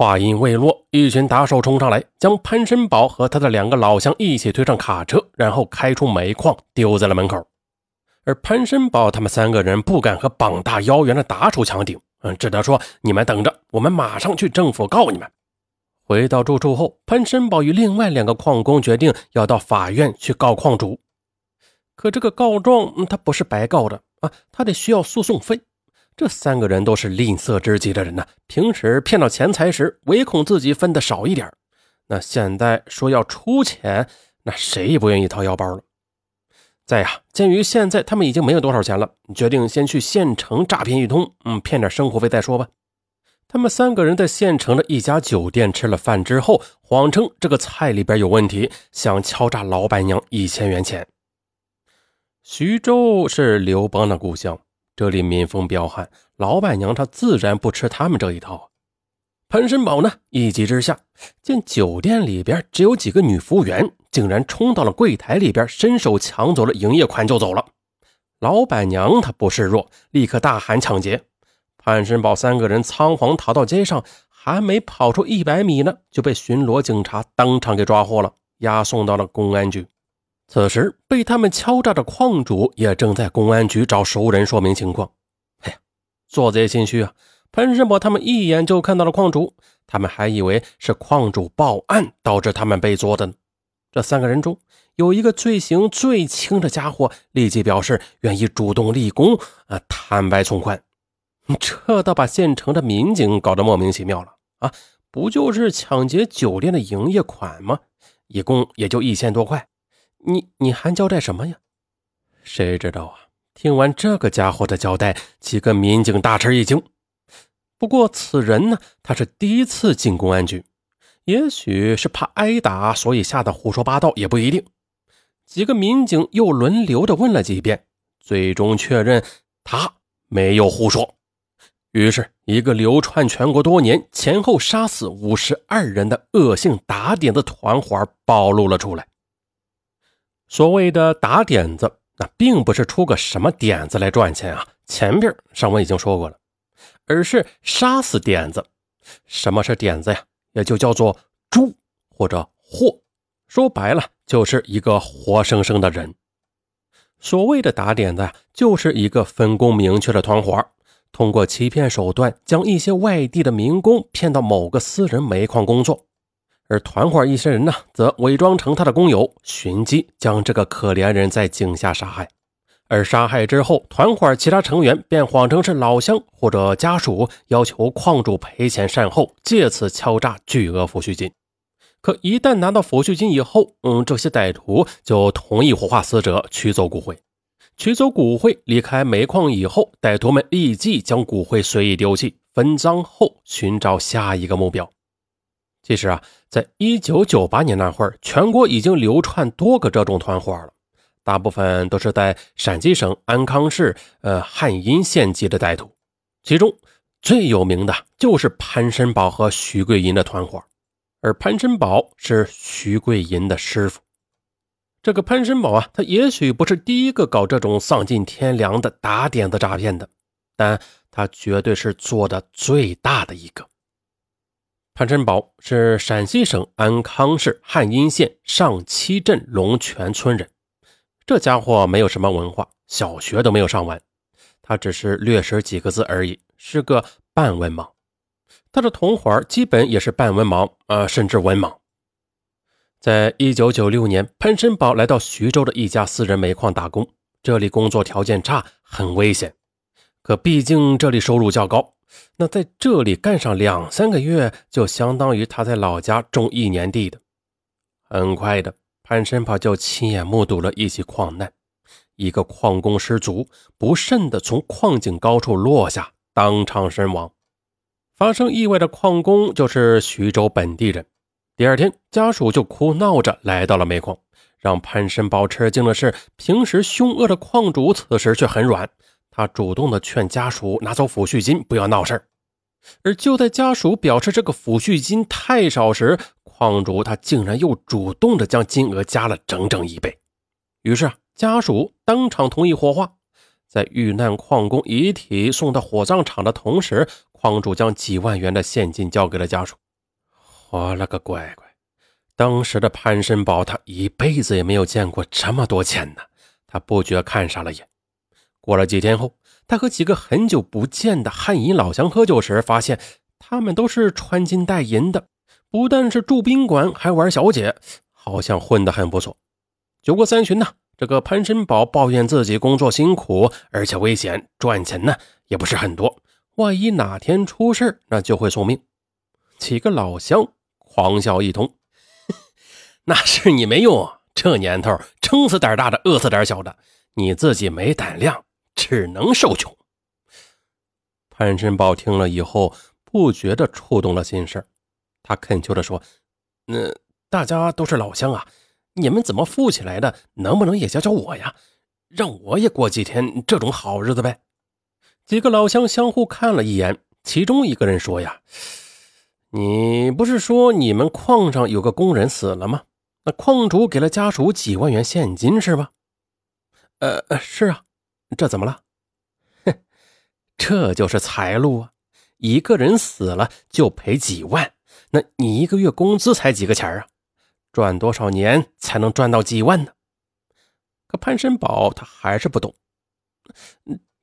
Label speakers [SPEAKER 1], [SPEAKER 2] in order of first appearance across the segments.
[SPEAKER 1] 话音未落，一群打手冲上来，将潘申宝和他的两个老乡一起推上卡车，然后开出煤矿，丢在了门口。而潘申宝他们三个人不敢和膀大腰圆的打手强顶，嗯，只能说：“你们等着，我们马上去政府告你们。”回到住处后，潘申宝与另外两个矿工决定要到法院去告矿主。可这个告状他不是白告的啊，他得需要诉讼费。这三个人都是吝啬之极的人呐，平时骗到钱财时，唯恐自己分的少一点那现在说要出钱，那谁也不愿意掏腰包了。再呀，鉴于现在他们已经没有多少钱了，决定先去县城诈骗一通，嗯，骗点生活费再说吧。他们三个人在县城的一家酒店吃了饭之后，谎称这个菜里边有问题，想敲诈老板娘一千元钱。徐州是刘邦的故乡。这里民风彪悍，老板娘她自然不吃他们这一套。潘申宝呢，一急之下，见酒店里边只有几个女服务员，竟然冲到了柜台里边，伸手抢走了营业款就走了。老板娘她不示弱，立刻大喊抢劫。潘申宝三个人仓皇逃到街上，还没跑出一百米呢，就被巡逻警察当场给抓获了，押送到了公安局。此时，被他们敲诈的矿主也正在公安局找熟人说明情况。哎呀，做贼心虚啊！潘世宝他们一眼就看到了矿主，他们还以为是矿主报案导致他们被捉的呢。这三个人中有一个罪行最轻的家伙，立即表示愿意主动立功啊，坦白从宽。这倒把县城的民警搞得莫名其妙了啊！不就是抢劫酒店的营业款吗？一共也就一千多块。你你还交代什么呀？谁知道啊！听完这个家伙的交代，几个民警大吃一惊。不过此人呢，他是第一次进公安局，也许是怕挨打，所以吓得胡说八道也不一定。几个民警又轮流的问了几遍，最终确认他没有胡说。于是，一个流窜全国多年、前后杀死五十二人的恶性打点的团伙暴露了出来。所谓的打点子，那并不是出个什么点子来赚钱啊。前边上文已经说过了，而是杀死点子。什么是点子呀？也就叫做猪或者货，说白了就是一个活生生的人。所谓的打点子呀，就是一个分工明确的团伙，通过欺骗手段将一些外地的民工骗到某个私人煤矿工作。而团伙一些人呢，则伪装成他的工友，寻机将这个可怜人在井下杀害。而杀害之后，团伙其他成员便谎称是老乡或者家属，要求矿主赔钱善后，借此敲诈巨额抚恤金。可一旦拿到抚恤金以后，嗯，这些歹徒就同意火化死者，取走骨灰。取走骨灰，离开煤矿以后，歹徒们立即将骨灰随意丢弃，分赃后寻找下一个目标。其实啊，在一九九八年那会儿，全国已经流窜多个这种团伙了，大部分都是在陕西省安康市呃汉阴县级的歹徒。其中最有名的就是潘申宝和徐桂银的团伙，而潘申宝是徐桂银的师傅。这个潘申宝啊，他也许不是第一个搞这种丧尽天良的打点子诈骗的，但他绝对是做的最大的一个。潘申宝是陕西省安康市汉阴县上七镇龙泉村人。这家伙没有什么文化，小学都没有上完，他只是略识几个字而已，是个半文盲。他的同伙基本也是半文盲，呃，甚至文盲。在一九九六年，潘申宝来到徐州的一家私人煤矿打工，这里工作条件差，很危险。可毕竟这里收入较高。那在这里干上两三个月，就相当于他在老家种一年地的。很快的，潘申宝就亲眼目睹了一起矿难：一个矿工失足，不慎的从矿井高处落下，当场身亡。发生意外的矿工就是徐州本地人。第二天，家属就哭闹着来到了煤矿。让潘申宝吃惊的是，平时凶恶的矿主此时却很软。他主动的劝家属拿走抚恤金，不要闹事而就在家属表示这个抚恤金太少时，矿主他竟然又主动的将金额加了整整一倍。于是啊，家属当场同意火化。在遇难矿工遗体送到火葬场的同时，矿主将几万元的现金交给了家属。我了个乖乖！当时的潘申宝，他一辈子也没有见过这么多钱呢，他不觉看傻了眼。过了几天后，他和几个很久不见的汉银老乡喝酒时，发现他们都是穿金戴银的，不但是住宾馆，还玩小姐，好像混得很不错。酒过三巡呢，这个潘申宝抱怨自己工作辛苦，而且危险，赚钱呢也不是很多，万一哪天出事那就会送命。几个老乡狂笑一通，那是你没用，这年头撑死胆大的，饿死胆小的，你自己没胆量。只能受穷。潘申宝听了以后，不觉得触动了心事他恳求的说：“那大家都是老乡啊，你们怎么富起来的？能不能也教教我呀？让我也过几天这种好日子呗？”几个老乡相互看了一眼，其中一个人说：“呀，你不是说你们矿上有个工人死了吗？那矿主给了家属几万元现金是吧？”“呃，是啊。”这怎么了？哼，这就是财路啊！一个人死了就赔几万，那你一个月工资才几个钱啊？赚多少年才能赚到几万呢？可潘申宝他还是不懂，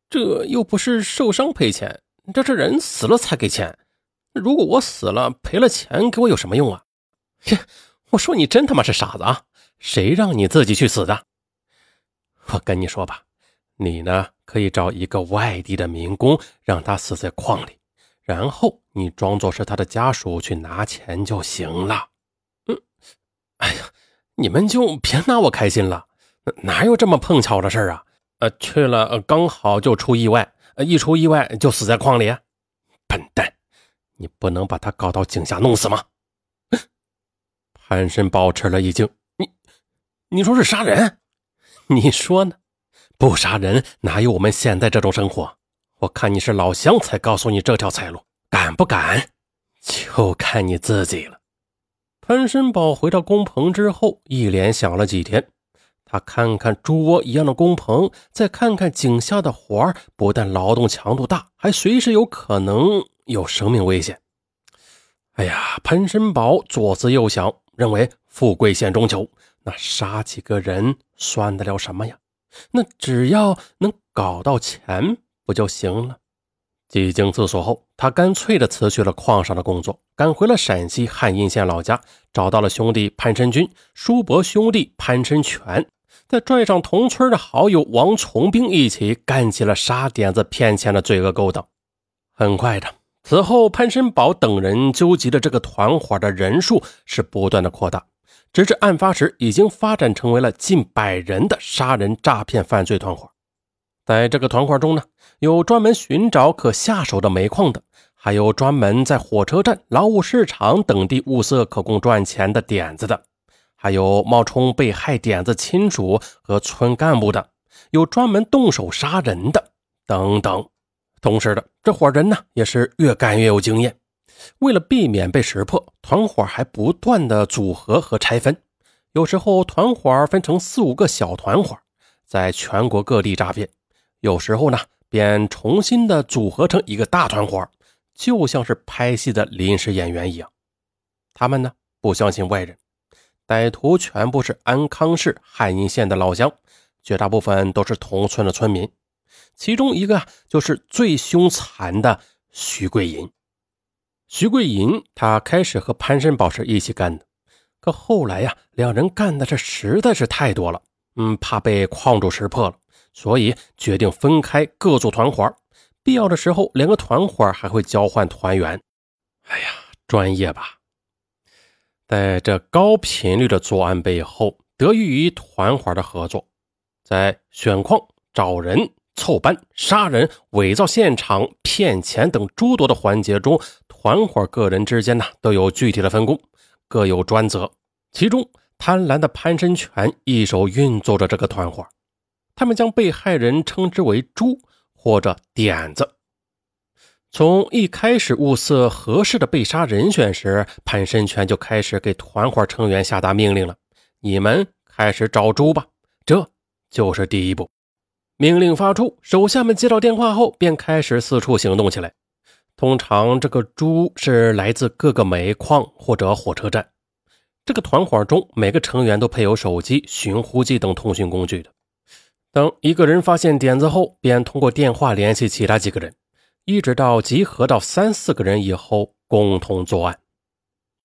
[SPEAKER 1] 这又不是受伤赔钱，这是人死了才给钱。如果我死了赔了钱，给我有什么用啊？切！我说你真他妈是傻子啊！谁让你自己去死的？我跟你说吧。你呢？可以找一个外地的民工，让他死在矿里，然后你装作是他的家属去拿钱就行了。嗯，哎呀，你们就别拿我开心了，哪有这么碰巧的事啊？呃，去了刚好就出意外，一出意外就死在矿里。笨蛋，你不能把他搞到井下弄死吗？潘申宝吃了一惊，你，你说是杀人？你说呢？不杀人，哪有我们现在这种生活？我看你是老乡，才告诉你这条财路，敢不敢？就看你自己了。潘申宝回到工棚之后，一连想了几天。他看看猪窝一样的工棚，再看看井下的活儿，不但劳动强度大，还随时有可能有生命危险。哎呀，潘申宝左思右想，认为富贵险中求，那杀几个人算得了什么呀？那只要能搞到钱不就行了？几经思索后，他干脆的辞去了矿上的工作，赶回了陕西汉阴县老家，找到了兄弟潘申军、叔伯兄弟潘申全，再拽上同村的好友王从兵一起干起了杀点子骗钱的罪恶勾当。很快的，此后潘申宝等人纠集的这个团伙的人数是不断的扩大。直至案发时，已经发展成为了近百人的杀人诈骗犯罪团伙。在这个团伙中呢，有专门寻找可下手的煤矿的，还有专门在火车站、劳务市场等地物色可供赚钱的点子的，还有冒充被害点子亲属和村干部的，有专门动手杀人的等等。同时的，这伙人呢，也是越干越有经验。为了避免被识破，团伙还不断的组合和拆分。有时候团伙分成四五个小团伙，在全国各地诈骗；有时候呢，便重新的组合成一个大团伙，就像是拍戏的临时演员一样。他们呢，不相信外人，歹徒全部是安康市汉阴县的老乡，绝大部分都是同村的村民。其中一个就是最凶残的徐桂银。徐桂银，他开始和潘申宝是一起干的，可后来呀，两人干的这实在是太多了，嗯，怕被矿主识破了，所以决定分开各组团伙。必要的时候，两个团伙还会交换团员。哎呀，专业吧！在这高频率的作案背后，得益于团伙的合作，在选矿、找人、凑班、杀人、伪造现场、骗钱等诸多的环节中。团伙个人之间呢都有具体的分工，各有专责。其中，贪婪的潘申全一手运作着这个团伙，他们将被害人称之为“猪”或者“点子”。从一开始物色合适的被杀人选时，潘申全就开始给团伙成员下达命令了：“你们开始找猪吧。”这就是第一步。命令发出，手下们接到电话后便开始四处行动起来。通常这个猪是来自各个煤矿或者火车站。这个团伙中每个成员都配有手机、寻呼机等通讯工具的。等一个人发现点子后，便通过电话联系其他几个人，一直到集合到三四个人以后，共同作案。